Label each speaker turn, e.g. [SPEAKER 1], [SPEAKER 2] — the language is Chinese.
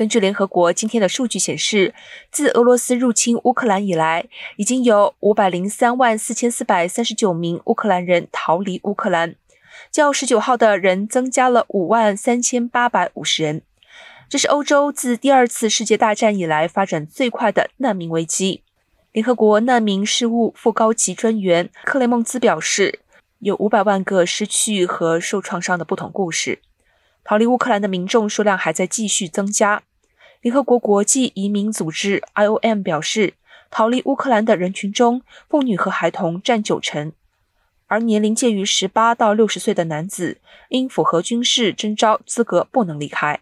[SPEAKER 1] 根据联合国今天的数据显示，自俄罗斯入侵乌克兰以来，已经有五百零三万四千四百三十九名乌克兰人逃离乌克兰，较十九号的人增加了五万三千八百五十人。这是欧洲自第二次世界大战以来发展最快的难民危机。联合国难民事务副高级专员克雷孟兹表示，有五百万个失去和受创伤的不同故事。逃离乌克兰的民众数量还在继续增加。联合国国际移民组织 （IOM） 表示，逃离乌克兰的人群中，妇女和孩童占九成，而年龄介于十八到六十岁的男子因符合军事征召资格不能离开。